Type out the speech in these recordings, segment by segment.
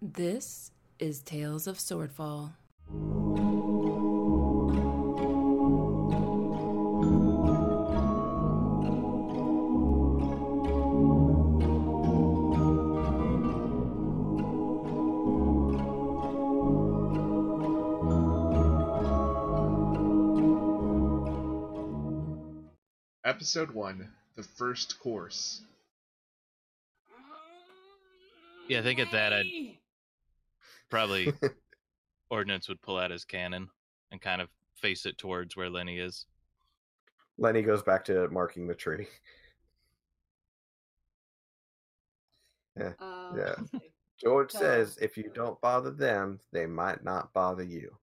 This is Tales of Swordfall. Episode 1 The First Course. Yeah, I think at that I'd probably Ordnance would pull out his cannon and kind of face it towards where Lenny is. Lenny goes back to marking the tree. Um, Yeah. George So- says if you don't bother them, they might not bother you.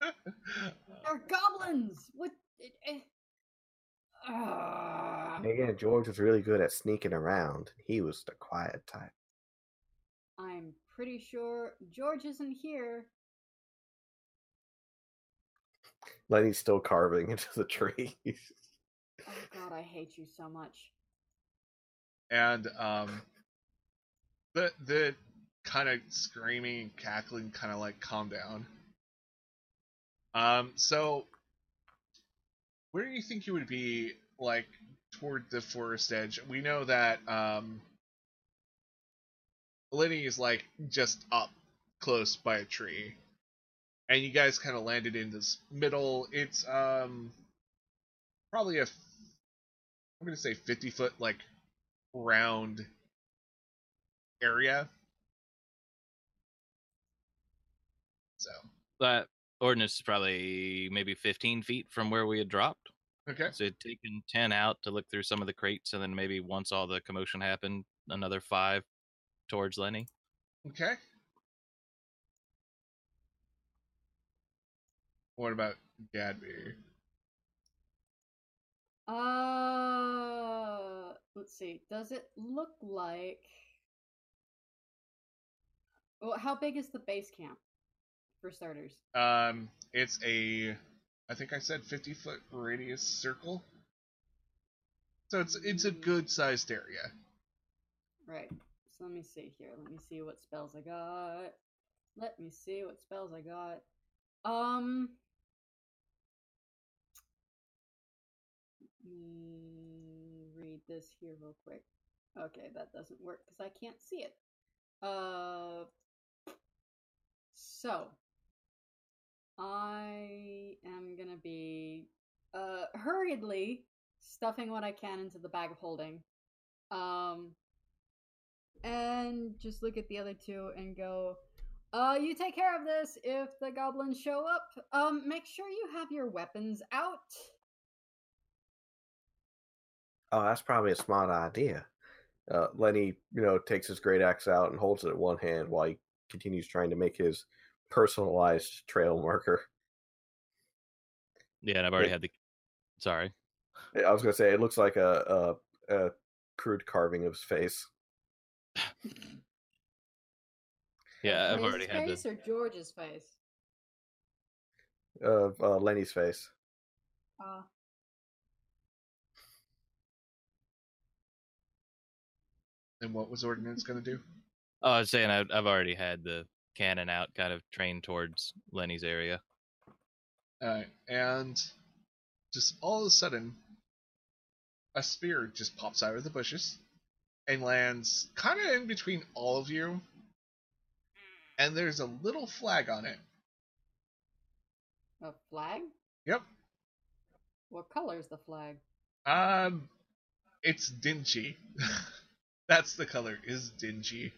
They're goblins. What? It, it, Ah. Again, George was really good at sneaking around. He was the quiet type. I'm pretty sure George isn't here. Lenny's still carving into the tree. Oh God, I hate you so much. and um, the the kind of screaming and cackling kind of like calm down. Um, so where do you think you would be like toward the forest edge? We know that um, Lenny is like just up close by a tree, and you guys kind of landed in this middle. It's um probably a I'm gonna say 50 foot like round area. So That Ordnance is probably maybe 15 feet from where we had dropped. okay, So he'd taken 10 out to look through some of the crates, and then maybe once all the commotion happened, another five towards Lenny. okay. What about Gadby? Uh, let's see. Does it look like? Well, how big is the base camp, for starters? Um, it's a, I think I said 50 foot radius circle. So it's it's a good sized area. Right. So let me see here. Let me see what spells I got. Let me see what spells I got. Um. let me read this here real quick. Okay, that doesn't work because I can't see it. Uh. So. I am gonna be uh hurriedly stuffing what I can into the bag of holding. Um and just look at the other two and go, uh, you take care of this if the goblins show up. Um, make sure you have your weapons out. Oh, that's probably a smart idea. Uh, Lenny, you know, takes his great axe out and holds it in one hand while he continues trying to make his personalized trail marker. Yeah, and I've already Yeah. had the. Sorry. I was gonna say it looks like a a, a crude carving of his face. Yeah, I've already had face the. or George's face. Of uh, Lenny's face. Uh, And what was Ordnance gonna do? Oh, I was saying I've, I've already had the cannon out, kind of trained towards Lenny's area. Uh, and just all of a sudden, a spear just pops out of the bushes and lands kind of in between all of you. And there's a little flag on it. a flag? Yep. What color is the flag? Um, it's dingy. That's the color. Is dingy.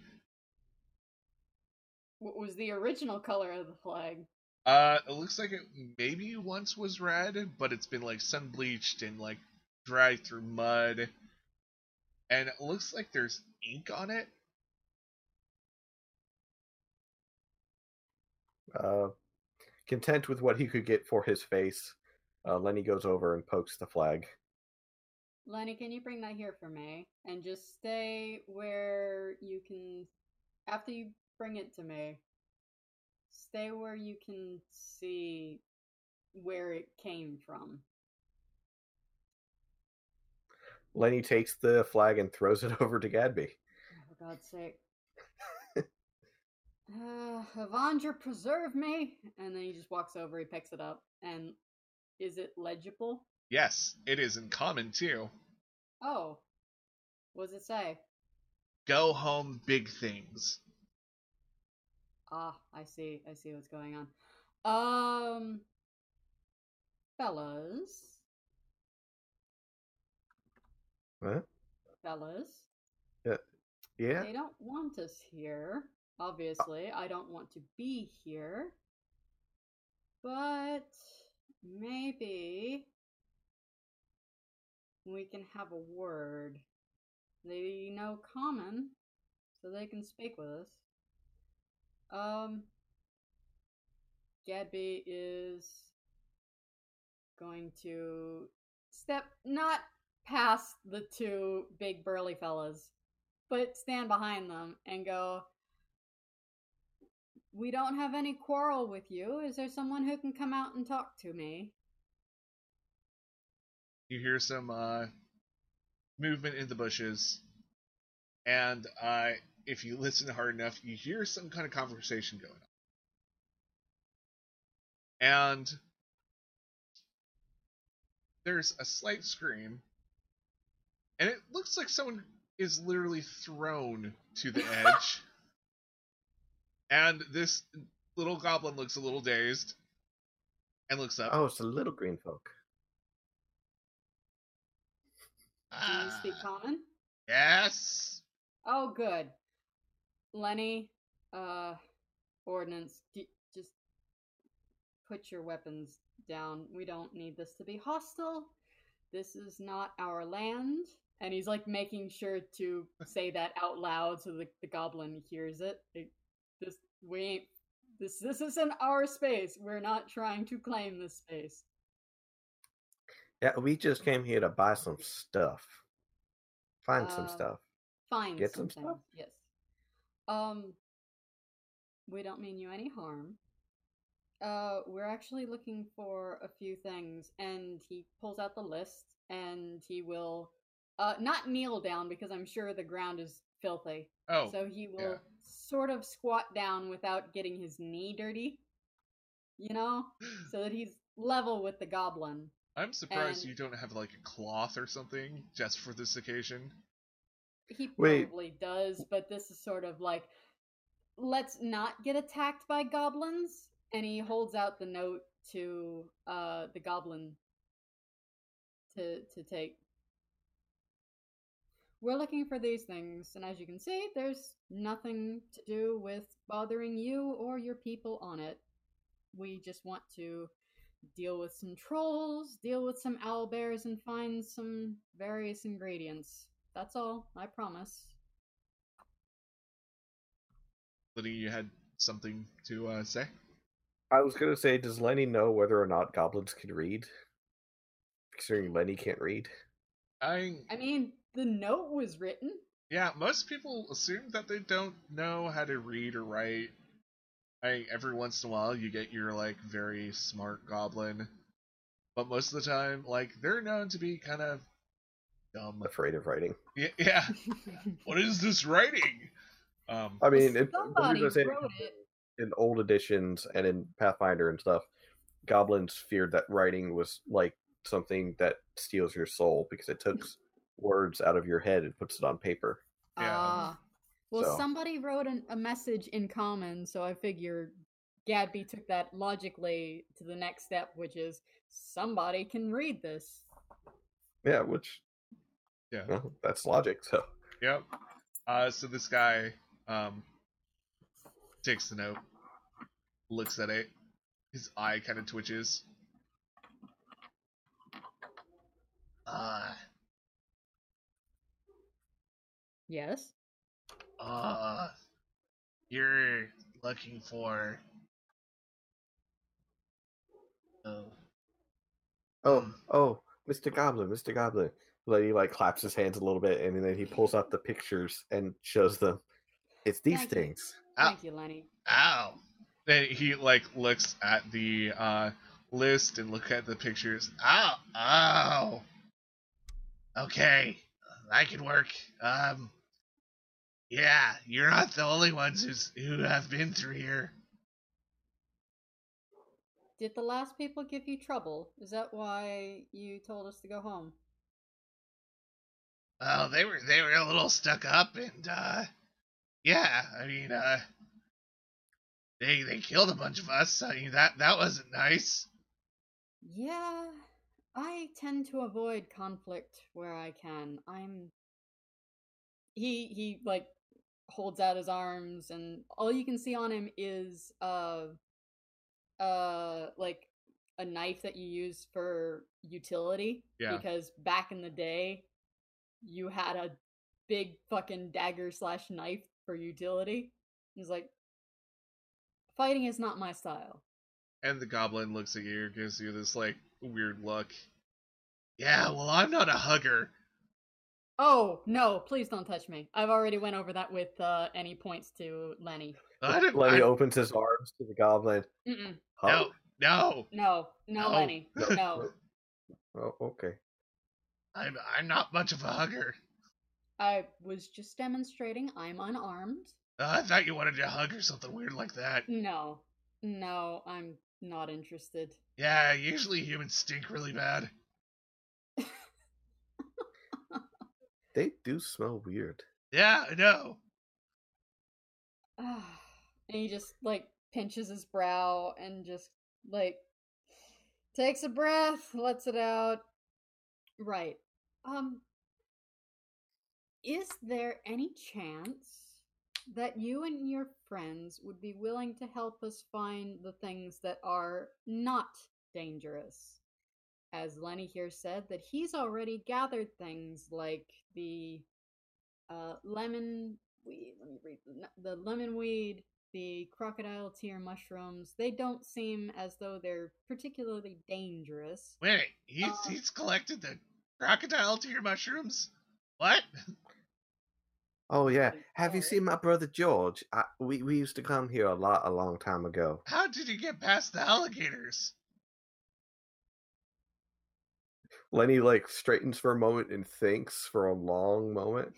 What was the original color of the flag? Uh, it looks like it maybe once was red, but it's been like sun bleached and like dried through mud. And it looks like there's ink on it. Uh, content with what he could get for his face, uh, Lenny goes over and pokes the flag. Lenny, can you bring that here for me? And just stay where you can. After you bring it to me, stay where you can see where it came from. Lenny takes the flag and throws it over to Gadby. Oh, for God's sake. Uh, Avandra, preserve me. And then he just walks over, he picks it up, and is it legible? Yes, it is in common too. Oh. What does it say? Go home, big things. Ah, I see. I see what's going on. Um, fellas, What? fellas, Yeah. they don't want us here. Obviously, I don't want to be here. But maybe we can have a word. They know common, so they can speak with us. Um, Gadby is going to step not past the two big burly fellas, but stand behind them and go, We don't have any quarrel with you. Is there someone who can come out and talk to me? You hear some uh, movement in the bushes, and uh, if you listen hard enough, you hear some kind of conversation going on. And there's a slight scream, and it looks like someone is literally thrown to the edge. and this little goblin looks a little dazed and looks up. Oh, it's a little green folk. Do you speak Ah, common? Yes. Oh, good. Lenny, uh, Ordnance, d- just put your weapons down. We don't need this to be hostile. This is not our land. And he's like making sure to say that out loud so the, the goblin hears it. It- This we ain't this this isn't our space. We're not trying to claim this space. Yeah, we just came here to buy some stuff. Find some Um, stuff. Find Get some stuff? Yes. Um we don't mean you any harm. Uh we're actually looking for a few things and he pulls out the list and he will uh not kneel down because I'm sure the ground is filthy. Oh, so he will yeah. sort of squat down without getting his knee dirty. You know? So that he's level with the goblin. I'm surprised and- you don't have like a cloth or something just for this occasion. He Wait. probably does, but this is sort of like, let's not get attacked by goblins. And he holds out the note to uh, the goblin to to take. We're looking for these things, and as you can see, there's nothing to do with bothering you or your people on it. We just want to deal with some trolls, deal with some owl bears, and find some various ingredients. That's all, I promise. Liddy, you had something to uh, say? I was gonna say, does Lenny know whether or not goblins can read? Considering Lenny can't read. I I mean, the note was written. yeah, most people assume that they don't know how to read or write. I every once in a while you get your like very smart goblin, but most of the time, like they're known to be kind of dumb. Afraid of writing. Yeah, yeah. what is this writing? Um, I mean, it, Somebody reason I wrote it. in old editions and in Pathfinder and stuff, goblins feared that writing was like something that steals your soul because it takes words out of your head and puts it on paper. Yeah. Ah. Well, So- somebody wrote an, a message in common, so I figure Gadby took that logically to the next step, which is somebody can read this. Yeah, which Yeah. well, that's logic. So Yep. Uh, so this guy um, takes the note, looks at it, his eye kind of twitches. Uh, Yes. uh, you're looking for. Oh. oh oh, Mr. Goblin, Mr. Goblin. Like he like claps his hands a little bit and then he pulls out the pictures and shows them. It's these Thank you. things. Ow. Thank you, Lenny. Ow. Then he like looks at the uh, list and look at the pictures. Ow, ow. Okay, that could work. Um, Yeah, you're not the only ones who's who have been through here. Did the last people give you trouble? Is that why you told us to go home? Well, they were they were a little stuck up, and uh, yeah, I mean, uh, they they killed a bunch of us. I mean, that that wasn't nice. Yeah, I tend to avoid conflict where I can. I'm. He he like holds out his arms, and all you can see on him is uh, uh, like a knife that you use for utility. Yeah. Because back in the day, you had a big fucking dagger slash knife for utility. He's like, fighting is not my style. And the goblin looks at you, gives you this like weird look. Yeah, well, I'm not a hugger. Oh no! Please don't touch me. I've already went over that with uh, any points to Lenny. I don't, Lenny I, opens his arms to the goblin. Mm-mm. Huh? no, no, No, no, No. Lenny, no. Oh, okay. I'm I'm not much of a hugger. I was just demonstrating. I'm unarmed. Uh, I thought you wanted to hug or something weird like that. No, no, I'm not interested. Yeah, usually humans stink really bad. They do smell weird. Yeah, I know. and he just like pinches his brow and just like takes a breath, lets it out. Right. Um is there any chance that you and your friends would be willing to help us find the things that are not dangerous? As Lenny here said, that he's already gathered things like the uh, lemon weed. Let me read the, the lemon weed, the crocodile tear mushrooms. They don't seem as though they're particularly dangerous. Wait, he's Uh, he's collected the crocodile tear mushrooms. What? Oh yeah. Have you seen my brother George? I, we we used to come here a lot a long time ago. How did you get past the alligators? Lenny like straightens for a moment and thinks for a long moment,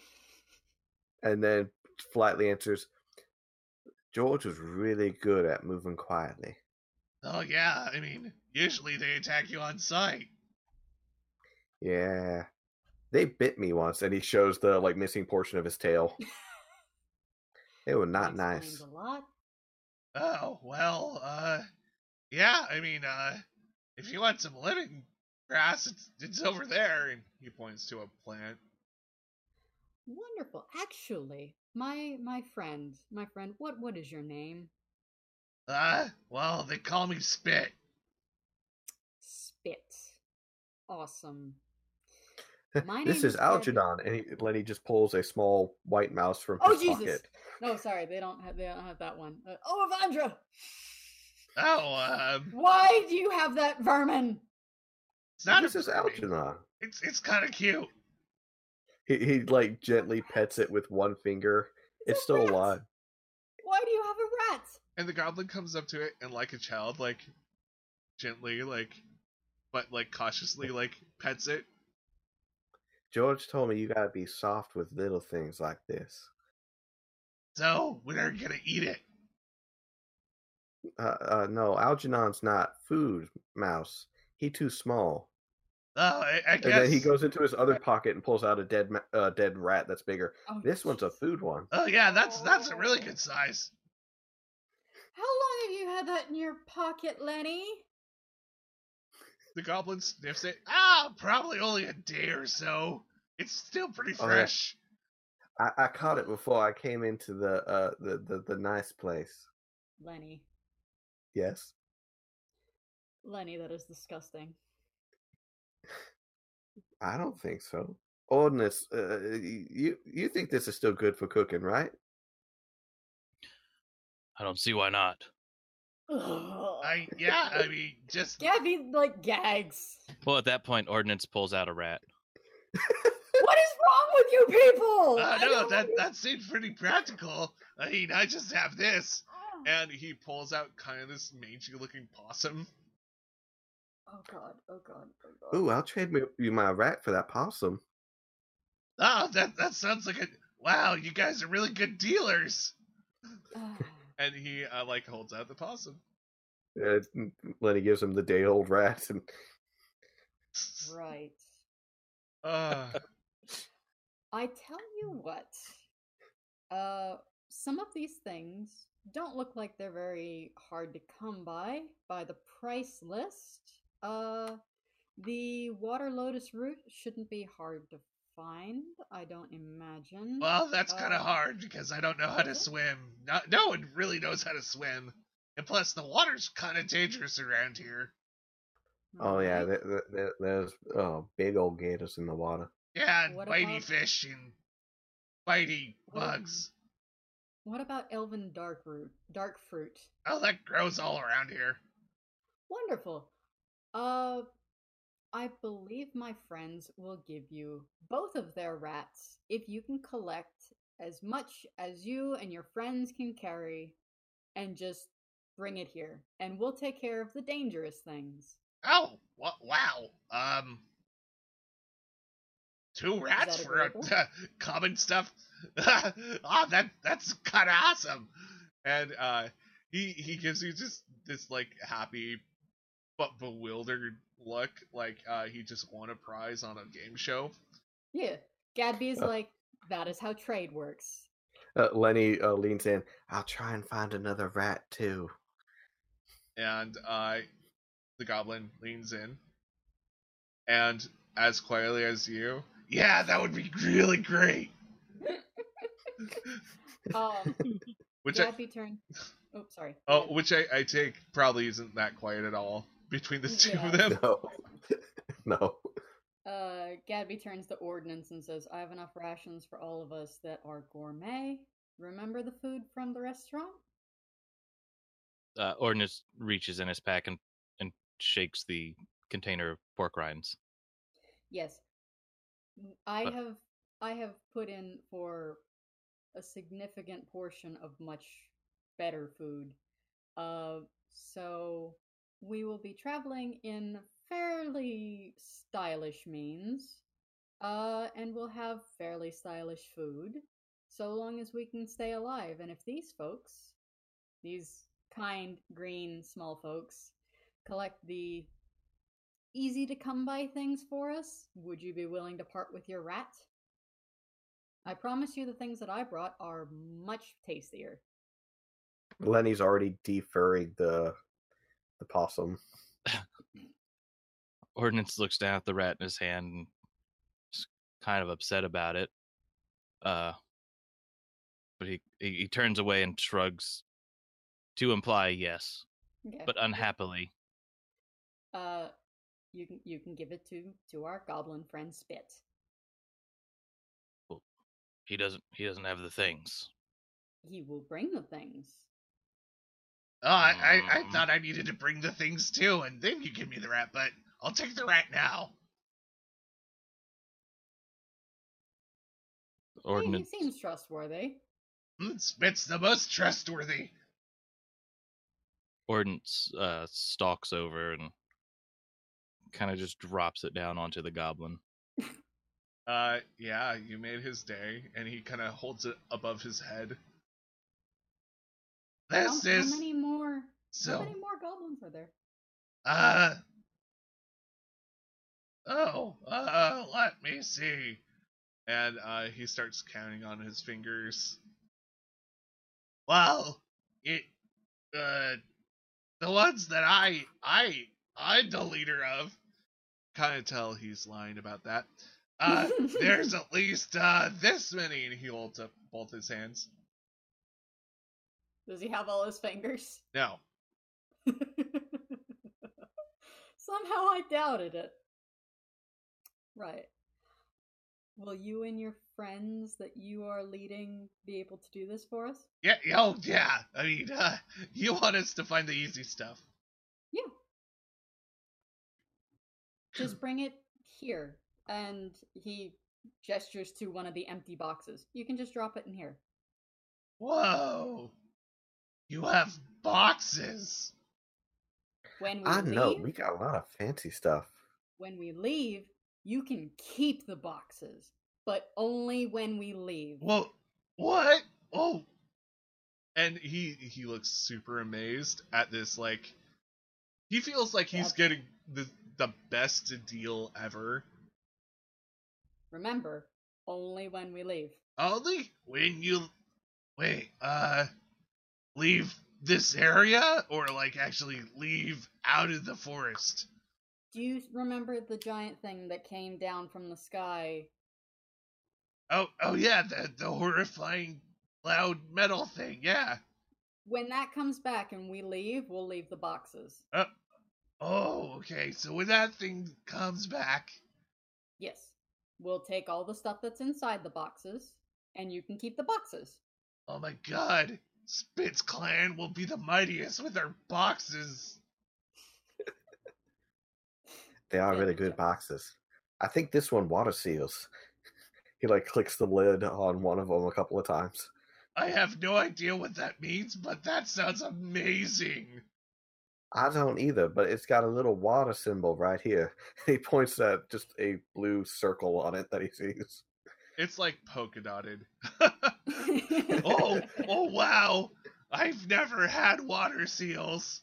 and then flatly answers, "George was really good at moving quietly." Oh yeah, I mean, usually they attack you on sight. Yeah, they bit me once, and he shows the like missing portion of his tail. They were not nice. A lot. Oh well, uh, yeah. I mean, uh, if you want some lemon grass, it's it's over there, and he points to a plant. Wonderful. Actually, my my friend, my friend, what what is your name? Uh, well, they call me Spit. Spit. Awesome. My this name is is Gordon. Algernon, and he, Lenny just pulls a small white mouse from Oh his Jesus! pocket. No, sorry, they don't have they don't have that one. Uh, oh, Avandra, Oh, um, why do you have that vermin? It's not this a is. Algernon. It's it's kind of cute. He he like gently pets it with one finger. It's a still rat. alive. Why do you have a rat? And the goblin comes up to it and, like a child, like gently, like, but like cautiously, like pets it. George told me you gotta be soft with little things like this. So we're gonna eat it. Uh, uh no, Algernon's not food mouse. He too small. Oh, I, I And then he goes into his other pocket and pulls out a dead ma- uh, dead rat that's bigger. Oh, This one's a food one. Oh yeah, that's that's a really good size. How long have you had that in your pocket, Lenny? The goblin sniffs it. Ah, probably only a day or so. It's still pretty Oh, yeah. fresh. I, I caught it before I came into the uh the, the, the nice place. Lenny, Yes. Lenny, that is disgusting. I don't think so. Ordnance, uh, you you think this is still good for cooking, right? I don't see why not. I yeah, I mean just Gabby like gags. Well, at that point, Ordnance pulls out a rat. What is wrong with you people? uh, I no, don't that that seems pretty practical. I mean, I just have this, Ah. and he pulls out kind of this mangy-looking possum. Oh god, oh god, oh god. Ooh, I'll trade me, you my rat for that possum. Oh, that that sounds like a wow, you guys are really good dealers. And he uh, like holds out the possum. Uh, Lenny gives him the day old rat, and right. Uh, I tell you what. Uh, some of these things don't look like they're very hard to come by by the price list. Uh, the water lotus root shouldn't be hard to find. I don't imagine. well, that's kind of Uh, hard because I don't know how to swim. No, no one really knows how to swim. And plus, the water's kind of dangerous around here. oh yeah, Alright. there, there- there- there's oh big old gators in the water. Yeah, and What bitey about- fish and bitey bugs. What about elven dark root, dark fruit? Oh, that grows all around here. Wonderful. Uh, I believe my friends will give you both of their rats if you can collect as much as you and your friends can carry and just bring it here. And we'll take care of the dangerous things. Oh, wow. Um, two rats for uh, common stuff. oh, that that's kind of awesome. And uh, he he gives you just this like happy but bewildered look, like uh, he just won a prize on a game show. Yeah. Gadby is Uh. like, that is how trade works. Uh, Lenny uh, leans in. I'll try and find another rat too. and uh, the goblin leans in, and as quietly as you, yeah, that would be really great. Um, Which I, Gadby turned. Oh, sorry. oh, which I, I take probably isn't that quiet at all between the two of them. No, no. Uh, Gadby turns to Ordnance and says, I have enough rations for all of us that are gourmet. Remember the food from the restaurant? Uh, Ordnance reaches in his pack and, and shakes the container of pork rinds. Yes. I But- have I have put in for a significant portion of much better food. Uh so we will be traveling in fairly stylish means. Uh and we'll have fairly stylish food so long as we can stay alive. And if these folks, these kind green small folks collect the easy to come by things for us, would you be willing to part with your rat? I promise you the things that I brought are much tastier. Lenny's already deferring the the possum. Ordnance looks down at the rat in his hand and is kind of upset about it. Uh, but he, he, he turns away and shrugs to imply yes, Okay. but unhappily. uh you can you can give it to to our goblin friend Spit. He doesn't he doesn't have the things. He will bring the things. Oh, I, I, I Mm. thought I needed to bring the things too, and then you give me the rat, but I'll take the rat now. Hey, he seems trustworthy. Mm, Spit's the most trustworthy. Ordnance uh, stalks over and kind of just drops it down onto the goblin. Uh, yeah, you made his day, and he kind of holds it above his head. How, This how is many more so. how many more goblins are there? Uh. Oh, uh, let me see. And uh, he starts counting on his fingers. Well, it, uh, the ones that I, I, I'm the leader of. Kind of tell he's lying about that. Uh, there's at least uh this many, and he holds up both his hands. Does he have all his fingers? No, Somehow I doubted it. Right. Will you and your friends that you are leading be able to do this for us? yeah, oh yeah. I mean, uh, you want us to find the easy stuff. Yeah. Just bring it here. And he gestures to one of the empty boxes. You can just drop it in here. Whoa! You have boxes. When we I leave, know we got a lot of fancy stuff. when we leave, you can keep the boxes. but only when we leave. Well, what? Oh. And he he looks super amazed at this like he feels like he's Yep. getting the the best deal ever. Remember, only when we leave. Only when you wait, uh leave this area or like actually leave out of the forest. Do you remember the giant thing that came down from the sky? Oh oh yeah, the the horrifying loud metal thing, yeah. When that comes back and we leave, we'll leave the boxes. Uh, oh, okay. So when that thing comes back, Yes. We'll take all the stuff that's inside the boxes, and you can keep the boxes. Oh my god, Spit's Clan will be the mightiest with our boxes. They are really good good boxes. I think this one water seals. He like clicks the lid on one of them a couple of times. I have no idea what that means, but that sounds amazing. I don't either, but it's got a little water symbol right here. He points at just a blue circle on it that he sees. It's like polka dotted. oh, oh wow. I've never had water seals.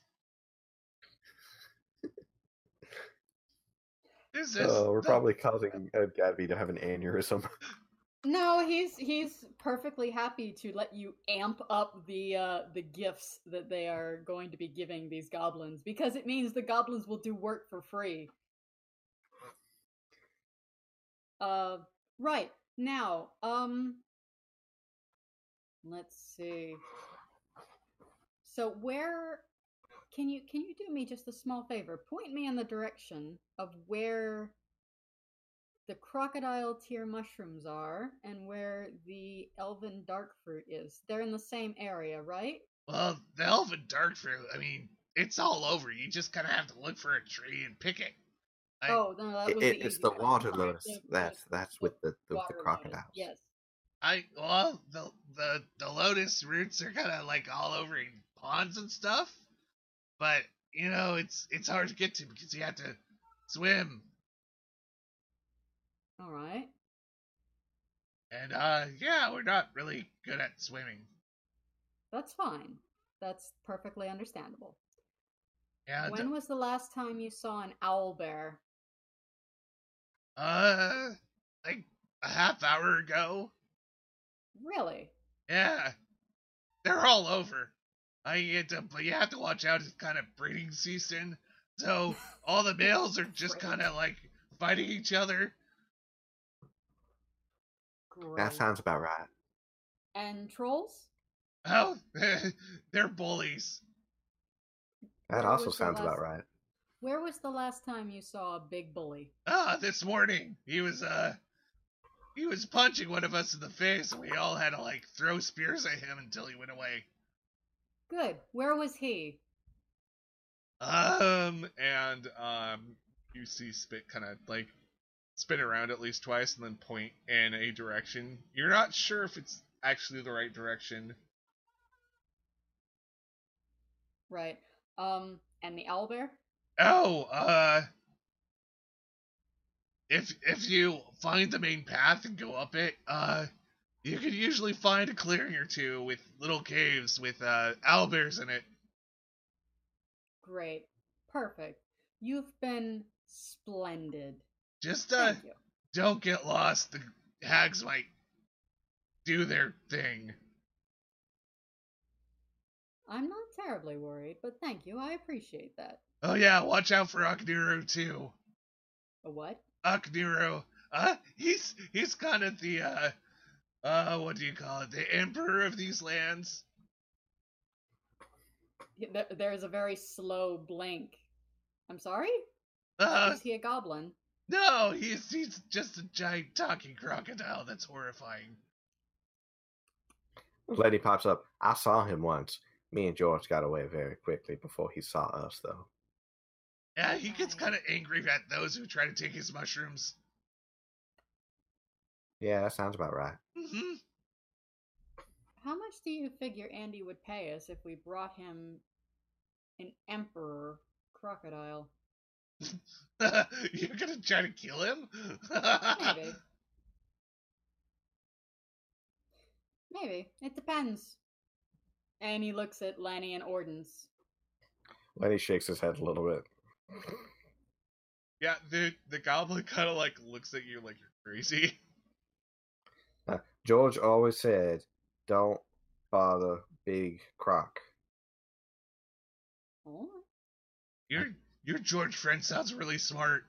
This is Oh, we're the- probably causing Ed Gadby to have an aneurysm. no, he's he's perfectly happy to let you amp up the uh, the gifts that they are going to be giving these goblins because it means the goblins will do work for free. Uh, right now, um, let's see. So where can you can you do me just a small favor? Point me in the direction of where the crocodile tear mushrooms are and where the elven dark fruit is. They're in the same area, right? Well, the elven dark fruit, I mean, it's all over. You just kind of have to look for a tree and pick it. I- oh, no, that was it- the it's the water The- lotus. the- That's that's with the with the water lotus, crocodiles. Yes. I well the the the lotus roots are kind of like all over in ponds and stuff, but you know it's it's hard to get to because you have to swim All right. and uh yeah we're not really good at swimming. That's fine. That's perfectly understandable. And when was the last time you saw an owl bear? Uh like a half hour ago, Really? yeah, they're all over. I get to, but you have to watch out. It's kind of breeding season, so all the males are just kind of like fighting each other. Great. That sounds about right. And trolls? Oh, they're bullies. That also was the sounds about right. Where was the last time you saw a big bully? Ah, this morning he was uh he was punching one of us in the face, and we all had to like throw spears at him until he went away. Good. Where was he? Um, and um, you see Spit kind of like spin around at least twice, and then point in a direction. You're not sure if it's actually the right direction. Right. Um, and the owlbear? Oh, uh, if if you find the main path and go up it, uh, you can usually find a clearing or two with little caves with uh owlbears in it. Great. Perfect. You've been splendid. Just uh, don't get lost. The hags might do their thing. I'm not terribly worried, but thank you. I appreciate that. Oh yeah, watch out for Akniro too. A what? Akniro, uh, he's he's kind of the uh, uh, what do you call it? The emperor of these lands. There's a very slow blink. I'm sorry? Uh, Is he a goblin? no, he's he's just a giant talking crocodile. That's horrifying. Lady pops up. I saw him once. Me and George got away very quickly before he saw us, though. Yeah, he gets kind of angry at those who try to take his mushrooms. Yeah, that sounds about right. hmm How much do you figure Andy would pay us if we brought him an emperor crocodile? You're gonna try to kill him? Maybe. Maybe. It depends. And he looks at Lenny and Ordnance. Lenny shakes his head a little bit. Yeah, the the goblin kind of like looks at you like you're crazy. George always said, "Don't bother Big Croc." Oh, Your your George friend sounds really smart.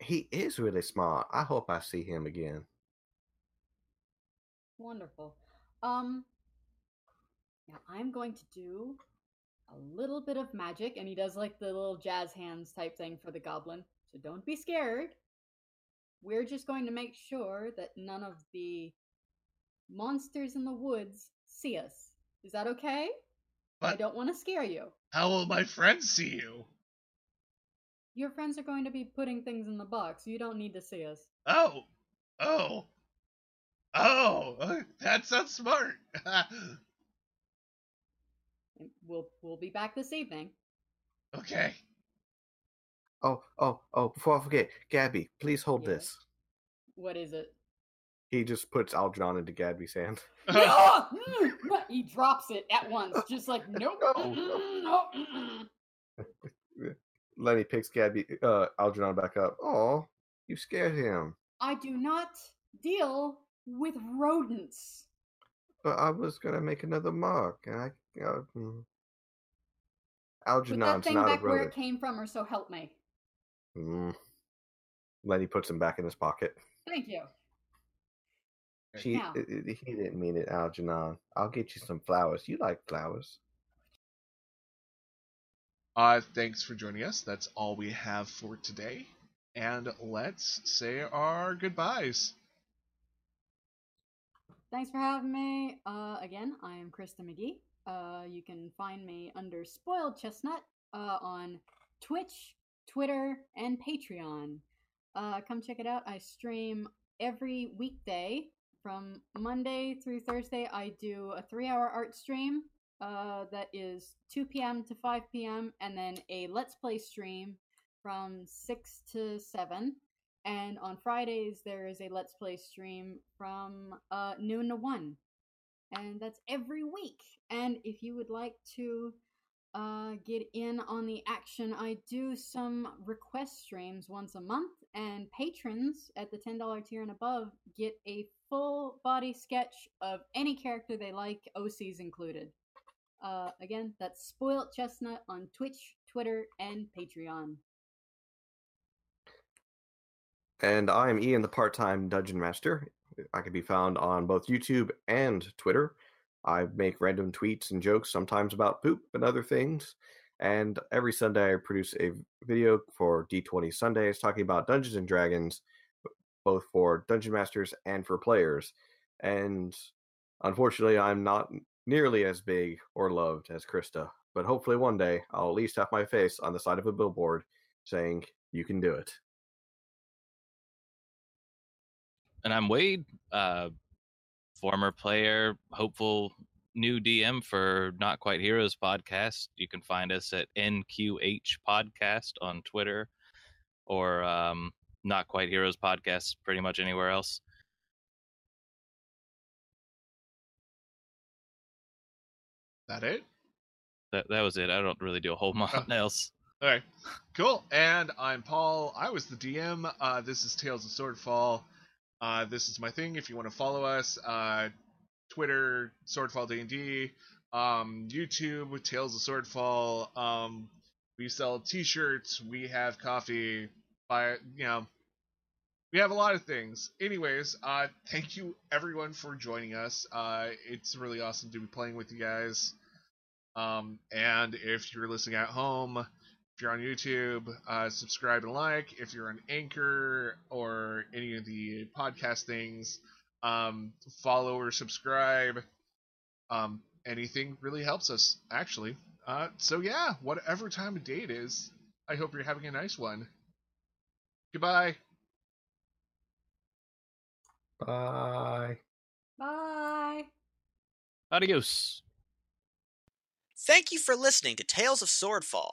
He is really smart. I hope I see him again. wonderful. Um, now I'm going to do a little bit of magic, and he does like the little jazz hands type thing for the goblin. So don't be scared. We're just going to make sure that none of the monsters in the woods see us. Is that okay? I don't want to scare you. how will my friends see you? Your friends are going to be putting things in the box. You don't need to see us. Oh, oh, oh! That sounds smart. And We'll we'll be back this evening. okay. Oh, oh, oh! Before I forget, Gabby, please hold Yeah. this. What is it? He just puts Algernon into Gabby's hand. Mm! he drops it at once, just like nope. No. mm-mm, no. Lenny picks Gabby, uh, Algernon back up. Oh, you scared him. I do not deal with rodents. But I was gonna make another mark, and I. Uh, mm. Put that thing not a back where it came from, or so help me. Mm. Lenny puts him back in his pocket. Thank you. She, Now. he didn't mean it, Algernon. I'll get you some flowers. You like flowers. Uh, thanks for joining us. That's all we have for today. And let's say our goodbyes. Thanks for having me. Uh, again, I am Krista McGee. Uh, you can find me under Spoiled Chestnut uh, on Twitch, Twitter, and Patreon. Uh, come check it out. I stream every weekday from Monday through Thursday. I do a three-hour art stream uh, that is 2 p.m. to 5 p.m. and then a Let's Play stream from 6 to 7. And on Fridays, there is a Let's Play stream from uh, noon to 1. And that's every week. And if you would like to uh, get in on the action, I do some request streams once a month. And patrons at the $10 tier and above get a full body sketch of any character they like, OCs included. Uh, again, that's Spoilt Chestnut on Twitch, Twitter, and Patreon. And I am Ian, the part-time dungeon master. I can be found on both YouTube and Twitter. I make random tweets and jokes, sometimes about poop and other things. And every Sunday, I produce a video for D20 Sundays talking about Dungeons and Dragons, both for dungeon masters and for players. And unfortunately, I'm not nearly as big or loved as Krista. But hopefully, one day, I'll at least have my face on the side of a billboard saying, You can do it. And I'm Wade, uh, former player, hopeful new DM for Not Quite Heroes podcast. You can find us at NQH Podcast on Twitter or um, Not Quite Heroes Podcast pretty much anywhere else. That it? That that was it. I don't really do a whole lot else. Okay, cool. And I'm Paul. I was the DM. Uh, this is Tales of Swordfall. Uh, this is my thing. If you want to follow us, uh, Twitter Swordfall D and D, um, YouTube Tales of Swordfall. Um, we sell T-shirts. We have coffee. You know. We have a lot of things. Anyways, uh, thank you everyone for joining us. Uh, it's really awesome to be playing with you guys. Um, and if you're listening at home, if you're on YouTube, uh, subscribe and like. If you're on Anchor or any of the podcast things, um, follow or subscribe. Um, anything really helps us, actually. Uh, so yeah, whatever time of day it is, I hope you're having a nice one. Goodbye. Bye. Bye. Adios. Thank you for listening to Tales of Swordfall.